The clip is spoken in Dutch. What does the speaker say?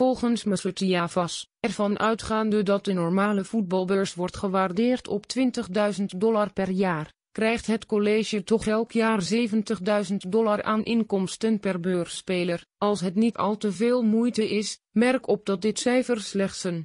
Volgens Masutia ervan uitgaande dat de normale voetbalbeurs wordt gewaardeerd op 20.000 dollar per jaar, krijgt het college toch elk jaar 70.000 dollar aan inkomsten per beursspeler. Als het niet al te veel moeite is, merk op dat dit cijfer slechts een